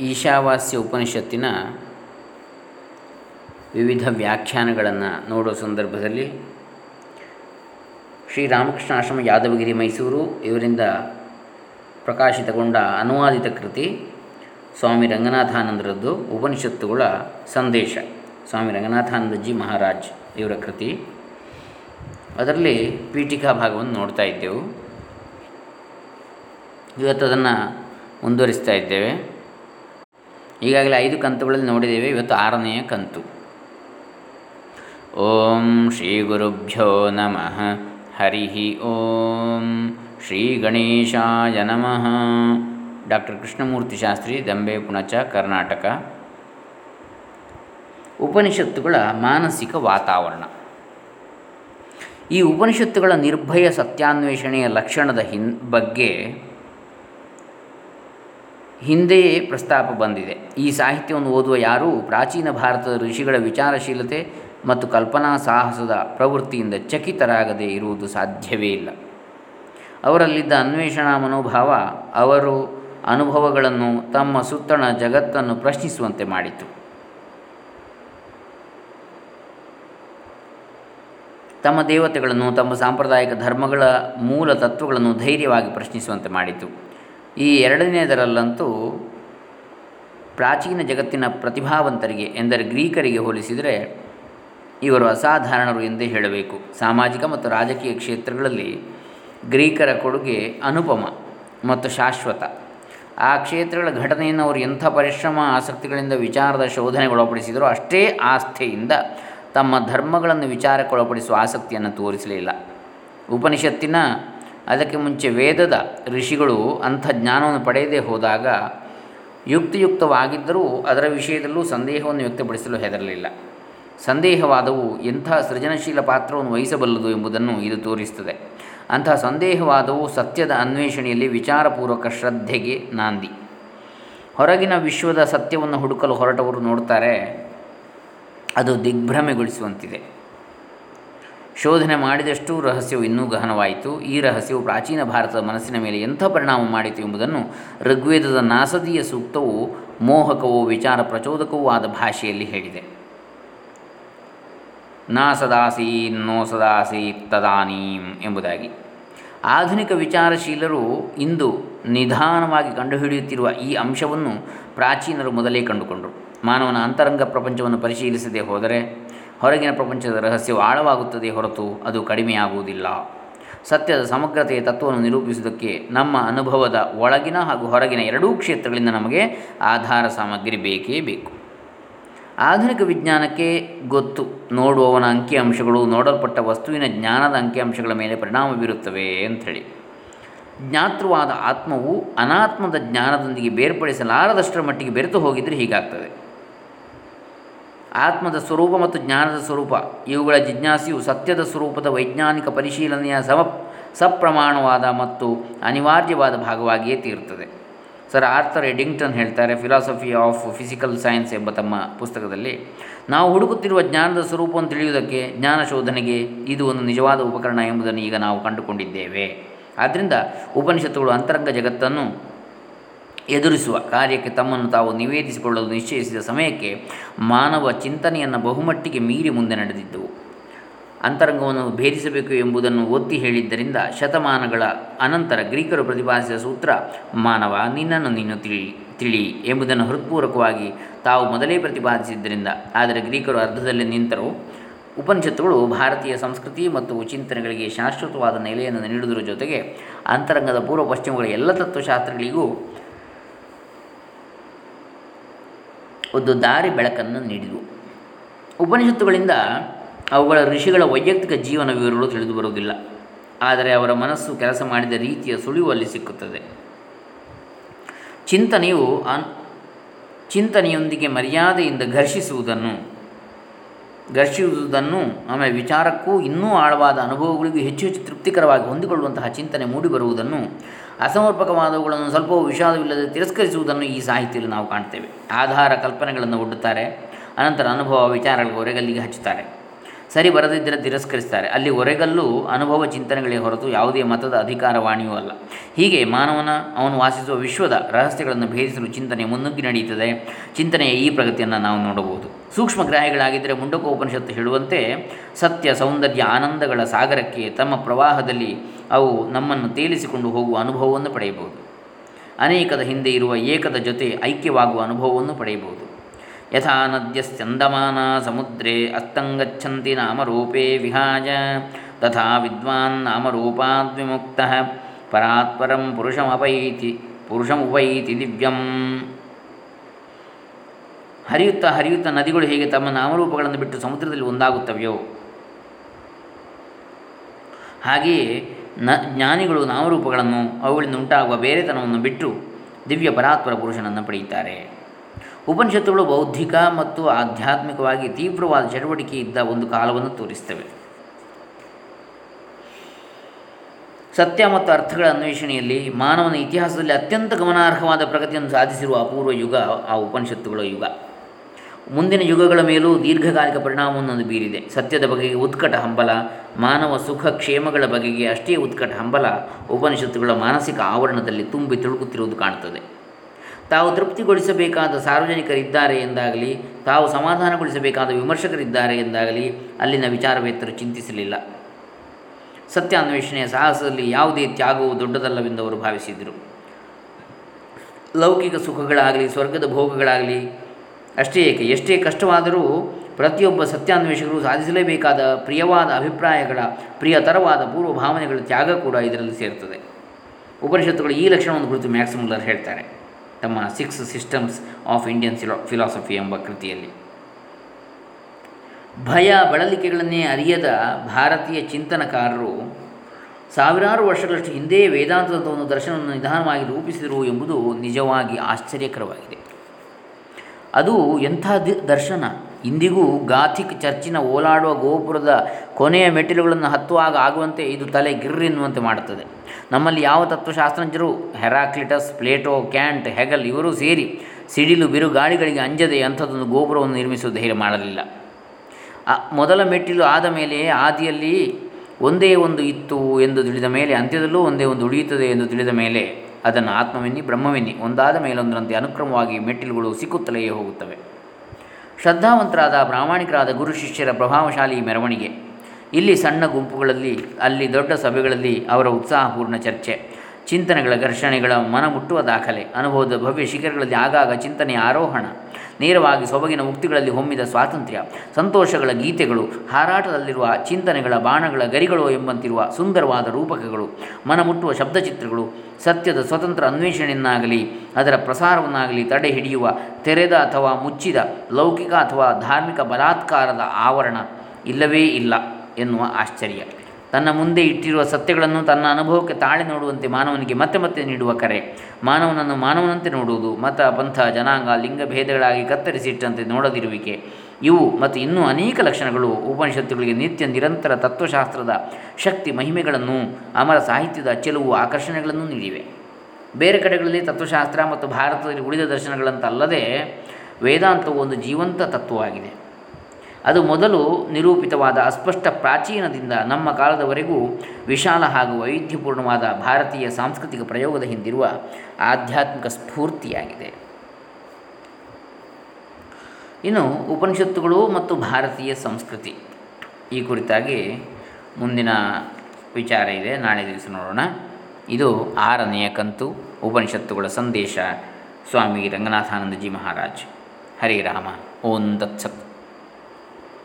ಈಶಾವಾಸ್ಯ ಉಪನಿಷತ್ತಿನ ವಿವಿಧ ವ್ಯಾಖ್ಯಾನಗಳನ್ನು ನೋಡುವ ಸಂದರ್ಭದಲ್ಲಿ ಶ್ರೀರಾಮಕೃಷ್ಣ ಆಶ್ರಮ ಯಾದವಗಿರಿ ಮೈಸೂರು ಇವರಿಂದ ಪ್ರಕಾಶಿತಗೊಂಡ ಅನುವಾದಿತ ಕೃತಿ ಸ್ವಾಮಿ ರಂಗನಾಥಾನಂದರದ್ದು ಉಪನಿಷತ್ತುಗಳ ಸಂದೇಶ. ಸ್ವಾಮಿ ರಂಗನಾಥಾನಂದಜಿ ಮಹಾರಾಜ್ ಇವರ ಕೃತಿ. ಅದರಲ್ಲಿ ಪೀಠಿಕಾ ಭಾಗವನ್ನು ನೋಡ್ತಾ ಇದ್ದೆವು. ಇವತ್ತು ಅದನ್ನು ಮುಂದುವರಿಸ್ತಾ ಇದ್ದೇವೆ. ಈಗಾಗಲೇ ಐದು ಕಂತುಗಳಲ್ಲಿ ನೋಡಿದ್ದೇವೆ, ಇವತ್ತು ಆರನೆಯ ಕಂತು. ಓಂ ಶ್ರೀ ಗುರುಭ್ಯೋ ನಮಃ. ಹರಿ ಓಂ ಶ್ರೀ ಗಣೇಶಾಯ ನಮಃ. ಡಾಕ್ಟರ್ ಕೃಷ್ಣಮೂರ್ತಿ ಶಾಸ್ತ್ರಿ, ದಂಬೆ ಪುಣಚ, ಕರ್ನಾಟಕ. ಉಪನಿಷತ್ತುಗಳ ಮಾನಸಿಕ ವಾತಾವರಣ. ಈ ಉಪನಿಷತ್ತುಗಳ ನಿರ್ಭಯ ಸತ್ಯಾನ್ವೇಷಣೆಯ ಲಕ್ಷಣದ ಹಿನ್, ಬಗ್ಗೆ ಹಿಂದೆಯೇ ಪ್ರಸ್ತಾಪ ಬಂದಿದೆ. ಈ ಸಾಹಿತ್ಯವನ್ನು ಓದುವ ಯಾರೂ ಪ್ರಾಚೀನ ಭಾರತದ ಋಷಿಗಳ ವಿಚಾರಶೀಲತೆ ಮತ್ತು ಕಲ್ಪನಾ ಸಾಹಸದ ಪ್ರವೃತ್ತಿಯಿಂದ ಚಕಿತರಾಗದೆ ಇರುವುದು ಸಾಧ್ಯವೇ ಇಲ್ಲ. ಅವರಲ್ಲಿದ್ದ ಅನ್ವೇಷಣಾ ಮನೋಭಾವ, ಅವರು ಅನುಭವಗಳನ್ನು ತಮ್ಮ ಸುತ್ತಣ ಜಗತ್ತನ್ನು ಪ್ರಶ್ನಿಸುವಂತೆ ಮಾಡಿತು. ತಮ್ಮ ದೇವತೆಗಳನ್ನು, ತಮ್ಮ ಸಾಂಪ್ರದಾಯಿಕ ಧರ್ಮಗಳ ಮೂಲ ತತ್ವಗಳನ್ನು ಧೈರ್ಯವಾಗಿ ಪ್ರಶ್ನಿಸುವಂತೆ ಮಾಡಿತು. ಈ ಎರಡನೆಯದರಲ್ಲಂತೂ ಪ್ರಾಚೀನ ಜಗತ್ತಿನ ಪ್ರತಿಭಾವಂತರಿಗೆ ಎಂದರೆ ಗ್ರೀಕರಿಗೆ ಹೋಲಿಸಿದರೆ ಇವರು ಅಸಾಧಾರಣರು ಎಂದೇ ಹೇಳಬೇಕು. ಸಾಮಾಜಿಕ ಮತ್ತು ರಾಜಕೀಯ ಕ್ಷೇತ್ರಗಳಲ್ಲಿ ಗ್ರೀಕರ ಕೊಡುಗೆ ಅನುಪಮ ಮತ್ತು ಶಾಶ್ವತ. ಆ ಕ್ಷೇತ್ರಗಳ ಘಟನೆಯನ್ನು ಅವರು ಎಂಥ ಪರಿಶ್ರಮ, ಆಸಕ್ತಿಗಳಿಂದ ವಿಚಾರದ ಶೋಧನೆಗೊಳಪಡಿಸಿದರು ಅಷ್ಟೇ ಆಸ್ಥೆಯಿಂದ ತಮ್ಮ ಧರ್ಮಗಳನ್ನು ವಿಚಾರಕ್ಕೊಳಪಡಿಸುವ ಆಸಕ್ತಿಯನ್ನು ತೋರಿಸಲಿಲ್ಲ ಉಪನಿಷತ್ತಿನ ಅದಕ್ಕೆ ಮುಂಚೆ ವೇದದ ಋಷಿಗಳು ಅಂಥ ಜ್ಞಾನವನ್ನು ಪಡೆಯದೇ ಹೋದಾಗ ಯುಕ್ತಿಯುಕ್ತವಾಗಿದ್ದರೂ ಅದರ ವಿಷಯದಲ್ಲೂ ಸಂದೇಹವನ್ನು ವ್ಯಕ್ತಪಡಿಸಲು ಹೆದರಲಿಲ್ಲ. ಸಂದೇಹವಾದವು ಎಂಥ ಸೃಜನಶೀಲ ಪಾತ್ರವನ್ನು ವಹಿಸಬಲ್ಲದು ಎಂಬುದನ್ನು ಇದು ತೋರಿಸುತ್ತದೆ. ಅಂತಹ ಸಂದೇಹವಾದವು ಸತ್ಯದ ಅನ್ವೇಷಣೆಯಲ್ಲಿ ವಿಚಾರಪೂರ್ವಕ ಶ್ರದ್ಧೆಗೆ ನಾಂದಿ. ಹೊರಗಿನ ವಿಶ್ವದ ಸತ್ಯವನ್ನು ಹುಡುಕಲು ಹೊರಟವರು ನೋಡ್ತಾರೆ, ಅದು ದಿಗ್ಭ್ರಮೆಗೊಳಿಸುವಂತಿದೆ. ಶೋಧನೆ ಮಾಡಿದಷ್ಟು ರಹಸ್ಯವು ಇನ್ನೂ ಗಹನವಾಯಿತು. ಈ ರಹಸ್ಯವು ಪ್ರಾಚೀನ ಭಾರತದ ಮನಸ್ಸಿನ ಮೇಲೆ ಎಂಥ ಪರಿಣಾಮ ಮಾಡಿತು ಎಂಬುದನ್ನು ಋಗ್ವೇದದ ನಾಸದೀಯ ಸೂಕ್ತವು, ಮೋಹಕವೋ, ವಿಚಾರ ಪ್ರಚೋದಕವೂ ಆದ ಭಾಷೆಯಲ್ಲಿ ಹೇಳಿದೆ. ನಾ ಸದಾಸಿ ನೋ ಸದಾಸಿ, ತದಾನೀಂ ಎಂಬುದಾಗಿ. ಆಧುನಿಕ ವಿಚಾರಶೀಲರು ಇಂದು ನಿಧಾನವಾಗಿ ಕಂಡುಹಿಡಿಯುತ್ತಿರುವ ಈ ಅಂಶವನ್ನು ಪ್ರಾಚೀನರು ಮೊದಲೇ ಕಂಡುಕೊಂಡರು. ಮಾನವನ ಅಂತರಂಗ ಪ್ರಪಂಚವನ್ನು ಪರಿಶೀಲಿಸದೆ ಹೋದರೆ ಹೊರಗಿನ ಪ್ರಪಂಚದ ರಹಸ್ಯವು ಆಳವಾಗುತ್ತದೆ ಹೊರತು ಅದು ಕಡಿಮೆಯಾಗುವುದಿಲ್ಲ. ಸತ್ಯದ ಸಮಗ್ರತೆಯ ತತ್ವವನ್ನು ನಿರೂಪಿಸುವುದಕ್ಕೆ ನಮ್ಮ ಅನುಭವದ ಒಳಗಿನ ಹಾಗೂ ಹೊರಗಿನ ಎರಡೂ ಕ್ಷೇತ್ರಗಳಿಂದ ನಮಗೆ ಆಧಾರ ಸಾಮಗ್ರಿ ಬೇಕೇ ಬೇಕು. ಆಧುನಿಕ ವಿಜ್ಞಾನಕ್ಕೆ ಗೊತ್ತು. ನೋಡುವವನ ಅಂಕಿಅಂಶಗಳು ನೋಡಲ್ಪಟ್ಟ ವಸ್ತುವಿನ ಜ್ಞಾನದ ಅಂಕಿಅಂಶಗಳ ಮೇಲೆ ಪರಿಣಾಮ ಬೀರುತ್ತವೆ ಅಂಥೇಳಿ. ಜ್ಞಾತೃವಾದ ಆತ್ಮವು ಅನಾತ್ಮದ ಜ್ಞಾನದೊಂದಿಗೆ ಬೇರ್ಪಡಿಸಲಾರದಷ್ಟರ ಮಟ್ಟಿಗೆ ಬೆರೆತು ಹೋಗಿದ್ದರೆ ಹೀಗಾಗ್ತದೆ. ಆತ್ಮದ ಸ್ವರೂಪ ಮತ್ತು ಜ್ಞಾನದ ಸ್ವರೂಪ. ಇವುಗಳ ಜಿಜ್ಞಾಸೆಯು ಸತ್ಯದ ಸ್ವರೂಪದ ವೈಜ್ಞಾನಿಕ ಪರಿಶೀಲನೆಯ ಸಮ, ಸಪ್ರಮಾಣವಾದ ಮತ್ತು ಅನಿವಾರ್ಯವಾದ ಭಾಗವಾಗಿಯೇ ತೀರುತ್ತದೆ. ಸರ್ ಆರ್ಥರ್ ಎಡಿಂಗ್ಟನ್ ಹೇಳ್ತಾರೆ ಫಿಲಾಸಫಿ ಆಫ್ ಫಿಸಿಕಲ್ ಸೈನ್ಸ್ ಎಂಬ ತಮ್ಮ ಪುಸ್ತಕದಲ್ಲಿ, ನಾವು ಹುಡುಕುತ್ತಿರುವ ಜ್ಞಾನದ ಸ್ವರೂಪವನ್ನು ತಿಳಿಯುವುದಕ್ಕೆ ಜ್ಞಾನ ಶೋಧನೆಗೆ ಇದು ಒಂದು ನಿಜವಾದ ಉಪಕರಣ ಎಂಬುದನ್ನು ಈಗ ನಾವು ಕಂಡುಕೊಂಡಿದ್ದೇವೆ. ಆದ್ದರಿಂದ ಉಪನಿಷತ್ತುಗಳು ಅಂತರಂಗ ಜಗತ್ತನ್ನು ಎದುರಿಸುವ ಕಾರ್ಯಕ್ಕೆ ತಮ್ಮನ್ನು ತಾವು ನಿವೇದಿಸಿಕೊಳ್ಳಲು ನಿಶ್ಚಯಿಸಿದ ಸಮಯಕ್ಕೆ ಮಾನವ ಚಿಂತನೆಯನ್ನು ಬಹುಮಟ್ಟಿಗೆ ಮೀರಿ ಮುಂದೆ ನಡೆದಿದ್ದವು ಅಂತರಂಗವನ್ನು ಭೇದಿಸಬೇಕು ಎಂಬುದನ್ನು ಒತ್ತಿ ಹೇಳಿದ್ದರಿಂದ ಶತಮಾನಗಳ ಅನಂತರ ಗ್ರೀಕರು ಪ್ರತಿಪಾದಿಸಿದ ಸೂತ್ರ, ಮಾನವ, ನಿನ್ನನ್ನು ನೀನು ತಿಳಿ ತಿಳಿ ಎಂಬುದನ್ನು ಹೃತ್ಪೂರ್ವಕವಾಗಿ ತಾವು ಮೊದಲೇ ಪ್ರತಿಪಾದಿಸಿದ್ದರಿಂದ, ಆದರೆ ಗ್ರೀಕರು ಅರ್ಧದಲ್ಲಿ ನಿಂತರು. ಉಪನಿಷತ್ತುಗಳು ಭಾರತೀಯ ಸಂಸ್ಕೃತಿ ಮತ್ತು ಚಿಂತನೆಗಳಿಗೆ ಶಾಶ್ವತವಾದ ನೆಲೆಯನ್ನು ನೀಡುವುದರ ಜೊತೆಗೆ ಅಂತರಂಗದ ಪೂರ್ವ ಪಶ್ಚಿಮಗಳ ಎಲ್ಲ ತತ್ವಶಾಸ್ತ್ರಗಳಿಗೂ ಒಂದು ದಾರಿ ಬೆಳಕನ್ನು ನೀಡಿದವು. ಉಪನಿಷತ್ತುಗಳಿಂದ ಅವುಗಳ ಋಷಿಗಳ ವೈಯಕ್ತಿಕ ಜೀವನ ವಿವರಗಳು ತಿಳಿದು ಬರುವುದಿಲ್ಲ. ಆದರೆ ಅವರ ಮನಸ್ಸು ಕೆಲಸ ಮಾಡಿದ ರೀತಿಯ ಸುಳಿವು ಅಲ್ಲಿ ಸಿಕ್ಕುತ್ತದೆ. ಚಿಂತನೆಯು ಅನ್ ಚಿಂತನೆಯೊಂದಿಗೆ ಮರ್ಯಾದೆಯಿಂದ ಘರ್ಷಿಸುವುದನ್ನು ಘರ್ಷಿಸುವುದನ್ನು ಆಮೇಲೆ ವಿಚಾರಕ್ಕೂ ಇನ್ನೂ ಆಳವಾದ ಅನುಭವಗಳಿಗೂ ಹೆಚ್ಚು ಹೆಚ್ಚು ತೃಪ್ತಿಕರವಾಗಿ ಹೊಂದಿಕೊಳ್ಳುವಂತಹ ಚಿಂತನೆ ಮೂಡಿಬರುವುದನ್ನು ಅಸಮರ್ಪಕವಾದವುಗಳನ್ನು ಸ್ವಲ್ಪವೂ ವಿಷಾದವಿಲ್ಲದೆ ತಿರಸ್ಕರಿಸುವುದನ್ನು ಈ ಸಾಹಿತ್ಯದಲ್ಲಿ ನಾವು ಕಾಣ್ತೇವೆ. ಆಧಾರ ಕಲ್ಪನೆಗಳನ್ನು ಒಡ್ಡುತ್ತಾರೆ, ಅನಂತರ ಅನುಭವ ವಿಚಾರಗಳ ಹಚ್ಚುತ್ತಾರೆ. ಸರಿ ಬರದಿದ್ದರೆ ತಿರಸ್ಕರಿಸ್ತಾರೆ. ಅಲ್ಲಿ ಹೊರೆಗಲ್ಲೂ ಅನುಭವ ಚಿಂತನೆಗಳೇ ಹೊರತು ಯಾವುದೇ ಮತದ ಅಧಿಕಾರವಾಣಿಯೂ ಅಲ್ಲ. ಹೀಗೆ ಮಾನವನ ಅವನು ವಾಸಿಸುವ ವಿಶ್ವದ ರಹಸ್ಯಗಳನ್ನು ಭೇದಿಸಲು ಚಿಂತನೆ ಮುನ್ನುಗ್ಗಿ ನಡೆಯುತ್ತದೆ. ಚಿಂತನೆಯ ಈ ಪ್ರಗತಿಯನ್ನು ನಾವು ನೋಡಬಹುದು. ಸೂಕ್ಷ್ಮ ಗ್ರಾಹಿಗಳಾಗಿದ್ದರೆ ಮುಂಡಕೋಪನಿಷತ್ತು ಹೇಳುವಂತೆ ಸತ್ಯ, ಸೌಂದರ್ಯ, ಆನಂದಗಳ ಸಾಗರಕ್ಕೆ ತಮ್ಮ ಪ್ರವಾಹದಲ್ಲಿ ಅವು ನಮ್ಮನ್ನು ತೇಲಿಸಿಕೊಂಡು ಹೋಗುವ ಅನುಭವವನ್ನು ಪಡೆಯಬಹುದು. ಅನೇಕದ ಹಿಂದೆ ಇರುವ ಏಕದ ಜೊತೆ ಐಕ್ಯವಾಗುವ ಅನುಭವವನ್ನು ಪಡೆಯಬಹುದು. ಯಥಾ ನದ್ಯಸ್ಯಂದಮಾನ ಸಮುದ್ರೇ ಅಸ್ತಂಗಚ್ಛಂತಿ ನಾಮರೂಪೇ ವಿಹಾಯ ತಥಾ ವಿದ್ವಾನ್ ನಾಮರೂಪಾದ್ವಿಮುಕ್ತ ಪರಾತ್ಪರಂ ಪುರುಷಮಪೈತಿ ಪುರುಷಮುಪೈತಿ ದಿವ್ಯಂ ಹರಿಯುತ್ತಾ ಹರಿಯುತ್ತಾ ನದಿಗಳು ಹೇಗೆ ತಮ್ಮ ನಾಮರೂಪಗಳನ್ನು ಬಿಟ್ಟು ಸಮುದ್ರದಲ್ಲಿ ಒಂದಾಗುತ್ತವೆಯೋ? ಹಾಗೆಯೇ ನ ಜ್ಞಾನಿಗಳು ನಾಮರೂಪಗಳನ್ನು ಅವುಗಳಿಂದ ಉಂಟಾಗುವ ಬೇರೆತನವನ್ನು ಬಿಟ್ಟು ದಿವ್ಯ ಪರಾತ್ಪರ ಪುರುಷನನ್ನು ಪಡೆಯುತ್ತಾರೆ. ಉಪನಿಷತ್ತುಗಳು ಬೌದ್ಧಿಕ ಮತ್ತು ಆಧ್ಯಾತ್ಮಿಕವಾಗಿ ತೀವ್ರವಾದ ಚಟುವಟಿಕೆ ಇದ್ದ ಒಂದು ಕಾಲವನ್ನು ತೋರಿಸ್ತವೆ. ಸತ್ಯ ಮತ್ತು ಅರ್ಥಗಳ ಅನ್ವೇಷಣೆಯಲ್ಲಿ ಮಾನವನ ಇತಿಹಾಸದಲ್ಲಿ ಅತ್ಯಂತ ಗಮನಾರ್ಹವಾದ ಪ್ರಗತಿಯನ್ನು ಸಾಧಿಸಿರುವ ಅಪೂರ್ವ ಯುಗ ಆ ಉಪನಿಷತ್ತುಗಳ ಯುಗ. ಮುಂದಿನ ಯುಗಗಳ ಮೇಲೂ ದೀರ್ಘಕಾಲಿಕ ಪರಿಣಾಮವನ್ನು ಬೀರಿದೆ. ಸತ್ಯದ ಬಗೆಗೆ ಉತ್ಕಟ ಹಂಬಲ, ಮಾನವ ಸುಖ ಕ್ಷೇಮಗಳ ಬಗೆಗೆ ಅಷ್ಟೇ ಉತ್ಕಟ ಹಂಬಲ ಉಪನಿಷತ್ತುಗಳ ಮಾನಸಿಕ ಆವರಣದಲ್ಲಿ ತುಂಬಿ ತುಳುಕುತ್ತಿರುವುದು ಕಾಣುತ್ತದೆ ತಾವು ತೃಪ್ತಿಗೊಳಿಸಬೇಕಾದ ಸಾರ್ವಜನಿಕರಿದ್ದಾರೆ ಎಂದಾಗಲಿ, ತಾವು ಸಮಾಧಾನಗೊಳಿಸಬೇಕಾದ ವಿಮರ್ಶಕರಿದ್ದಾರೆ ಎಂದಾಗಲಿ ಅಲ್ಲಿನ ವಿಚಾರವೇತ್ತರು ಚಿಂತಿಸಲಿಲ್ಲ. ಸತ್ಯಾನ್ವೇಷಣೆಯ ಸಾಹಸದಲ್ಲಿ ಯಾವುದೇ ತ್ಯಾಗವು ದೊಡ್ಡದಲ್ಲವೆಂದು ಅವರು ಭಾವಿಸಿದರು ಲೌಕಿಕ ಸುಖಗಳಾಗಲಿ, ಸ್ವರ್ಗದ ಭೋಗಗಳಾಗಲಿ, ಅಷ್ಟೇ ಏಕೆ, ಎಷ್ಟೇ ಕಷ್ಟವಾದರೂ ಪ್ರತಿಯೊಬ್ಬ ಸತ್ಯಾನ್ವೇಷಕರು ಸಾಧಿಸಲೇಬೇಕಾದ ಪ್ರಿಯವಾದ ಅಭಿಪ್ರಾಯಗಳ, ಪ್ರಿಯತರವಾದ ಪೂರ್ವ ಭಾವನೆಗಳ ತ್ಯಾಗ ಕೂಡ ಇದರಲ್ಲಿ ಸೇರುತ್ತದೆ ಉಪನಿಷತ್ತುಗಳು ಈ ಲಕ್ಷಣವನ್ನು ಕುರಿತು ಮ್ಯಾಕ್ಸಿಮುಲ್ಲರ್ ಹೇಳ್ತಾರೆ. ತಮ್ಮ six systems of Indian philosophy ಎಂಬ ಕೃತಿಯಲ್ಲಿ. ಭಯ ಬಳಲಿಕೆಗಳನ್ನೇ ಅರಿಯದ ಭಾರತೀಯ ಚಿಂತನಕಾರರು ಸಾವಿರಾರು ವರ್ಷಗಳಷ್ಟು ಹಿಂದೆ ವೇದಾಂತದ ಒಂದು ದರ್ಶನವನ್ನು ನಿಧಾನವಾಗಿ ರೂಪಿಸಿದರು ಎಂಬುದು ನಿಜವಾಗಿ ಆಶ್ಚರ್ಯಕರವಾಗಿದೆ. ಅದು ಎಂಥ ದರ್ಶನ! ಇಂದಿಗೂ ಗಾಥಿಕ್ ಚರ್ಚಿನ ಓಲಾಡುವ ಗೋಪುರದ ಕೊನೆಯ ಮೆಟ್ಟಿಲುಗಳನ್ನು ಹತ್ತುವಾಗ ಆಗುವಂತೆ ಇದು ತಲೆ ಗಿರ್ರೆನ್ನುವಂತೆ ಮಾಡುತ್ತದೆ. ನಮ್ಮಲ್ಲಿ ಯಾವ ತತ್ವಶಾಸ್ತ್ರಜ್ಞರು, ಹೆರಾಕ್ಲಿಟಸ್, ಪ್ಲೇಟೋ, ಕ್ಯಾಂಟ್, ಹೆಗಲ್ ಇವರೂ ಸೇರಿ ಸಿಡಿಲು ಬಿರುಗಾಳಿಗಳಿಗೆ ಅಂಜದೆ ಅಂಥದ್ದೊಂದು ಗೋಪುರವನ್ನು ನಿರ್ಮಿಸುವ ಧೈರ್ಯ ಮಾಡಲಿಲ್ಲ. ಮೊದಲ ಮೆಟ್ಟಿಲು ಆದ ಮೇಲೆ ಆದಿಯಲ್ಲಿ ಒಂದೇ ಒಂದು ಇತ್ತು ಎಂದು ತಿಳಿದ ಮೇಲೆ, ಅಂತ್ಯದಲ್ಲೂ ಒಂದೇ ಒಂದು ಉಳಿಯುತ್ತದೆ ಎಂದು ತಿಳಿದ ಮೇಲೆ ಅದನ್ನು ಆತ್ಮವೆನ್ನಿ, ಬ್ರಹ್ಮವೆನ್ನಿ, ಒಂದಾದ ಮೇಲೊಂದರಂತೆ ಅನುಕ್ರಮವಾಗಿ ಮೆಟ್ಟಿಲುಗಳು ಸಿಕ್ಕುತ್ತಲೇ ಹೋಗುತ್ತವೆ. ಶ್ರದ್ಧಾವಂತರಾದ ಪ್ರಾಮಾಣಿಕರಾದ ಗುರು ಶಿಷ್ಯರ ಪ್ರಭಾವಶಾಲಿ ಮೆರವಣಿಗೆ. ಇಲ್ಲಿ ಸಣ್ಣ ಗುಂಪುಗಳಲ್ಲಿ, ಅಲ್ಲಿ ದೊಡ್ಡ ಸಭೆಗಳಲ್ಲಿ ಅವರ ಉತ್ಸಾಹಪೂರ್ಣ ಚರ್ಚೆ, ಚಿಂತನೆಗಳ ಘರ್ಷಣೆಗಳ ಮನಮುಟ್ಟುವ ದಾಖಲೆ, ಅನುಭವದ ಭವ್ಯ ಶಿಖರಗಳಲ್ಲಿ ಆಗಾಗ ಚಿಂತನೆಯ ಆರೋಹಣ. ನೇರವಾಗಿ ಸೊಬಗಿನ ಮುಕ್ತಿಗಳಲ್ಲಿ ಹೊಮ್ಮಿದ ಸ್ವಾತಂತ್ರ್ಯ, ಸಂತೋಷಗಳ ಗೀತೆಗಳು, ಹಾರಾಟದಲ್ಲಿರುವ ಚಿಂತನೆಗಳ ಬಾಣಗಳ ಗರಿಗಳು ಎಂಬಂತಿರುವ ಸುಂದರವಾದ ರೂಪಕಗಳು, ಮನಮುಟ್ಟುವ ಶಬ್ದಚಿತ್ರಗಳು, ಸತ್ಯದ ಸ್ವತಂತ್ರ ಅನ್ವೇಷಣೆಯನ್ನಾಗಲಿ, ಅದರ ಪ್ರಸಾರವನ್ನಾಗಲಿ ತಡೆ ಹಿಡಿಯುವ ತೆರೆದ ಅಥವಾ ಮುಚ್ಚಿದ, ಲೌಕಿಕ ಅಥವಾ ಧಾರ್ಮಿಕ ಬಲಾತ್ಕಾರದ ಆವರಣ ಇಲ್ಲವೇ ಇಲ್ಲ ಎನ್ನುವ ಆಶ್ಚರ್ಯ. ತನ್ನ ಮುಂದೆ ಇಟ್ಟಿರುವ ಸತ್ಯಗಳನ್ನು ತನ್ನ ಅನುಭವಕ್ಕೆ ತಾಳೆ ನೋಡುವಂತೆ ಮಾನವನಿಗೆ ಮತ್ತೆ ಮತ್ತೆ ನೀಡುವ ಕರೆ. ಮಾನವನನ್ನು ಮಾನವನಂತೆ ನೋಡುವುದು ಮತ, ಪಂಥ, ಜನಾಂಗ, ಲಿಂಗ ಭೇದಗಳಾಗಿ ಕತ್ತರಿಸಿಟ್ಟಂತೆ ನೋಡದಿರುವಿಕೆ. ಇವು ಮತ್ತು ಇನ್ನೂ ಅನೇಕ ಲಕ್ಷಣಗಳು ಉಪನಿಷತ್ತುಗಳಿಗೆ ನಿತ್ಯ ನಿರಂತರ ತತ್ವಶಾಸ್ತ್ರದ ಶಕ್ತಿ ಮಹಿಮೆಗಳನ್ನು, ಅಮರ ಸಾಹಿತ್ಯದ ಚೆಲುವು ಆಕರ್ಷಣೆಗಳನ್ನು ನೀಡಿವೆ. ಬೇರೆ ಕಡೆಗಳಲ್ಲಿ ತತ್ವಶಾಸ್ತ್ರ ಮತ್ತು ಭಾರತದಲ್ಲಿ ಉಳಿದ ದರ್ಶನಗಳಂತಲ್ಲದೆ ವೇದಾಂತವು ಒಂದು ಜೀವಂತ ತತ್ವವಾಗಿದೆ. ಅದು ಮೊದಲು ನಿರೂಪಿತವಾದ ಅಸ್ಪಷ್ಟ ಪ್ರಾಚೀನದಿಂದ ನಮ್ಮ ಕಾಲದವರೆಗೂ ವಿಶಾಲ ಹಾಗೂ ವೈವಿಧ್ಯಪೂರ್ಣವಾದ ಭಾರತೀಯ ಸಾಂಸ್ಕೃತಿಕ ಪ್ರಯೋಗದ ಹಿಂದಿರುವ ಆಧ್ಯಾತ್ಮಿಕ ಸ್ಫೂರ್ತಿಯಾಗಿದೆ. ಇನ್ನು ಉಪನಿಷತ್ತುಗಳು ಮತ್ತು ಭಾರತೀಯ ಸಂಸ್ಕೃತಿ. ಈ ಕುರಿತಾಗಿ ಮುಂದಿನ ವಿಚಾರ ಇದೆ. ನಾಳೆ ದಿವಸ ನೋಡೋಣ. ಇದು ಆರನೆಯ ಕಂತು, ಉಪನಿಷತ್ತುಗಳ ಸಂದೇಶ. ಸ್ವಾಮಿ ರಂಗನಾಥಾನಂದಜಿ ಮಹಾರಾಜ್. ಹರೇ ರಾಮ. ಓಂ ದತ್ಸತ್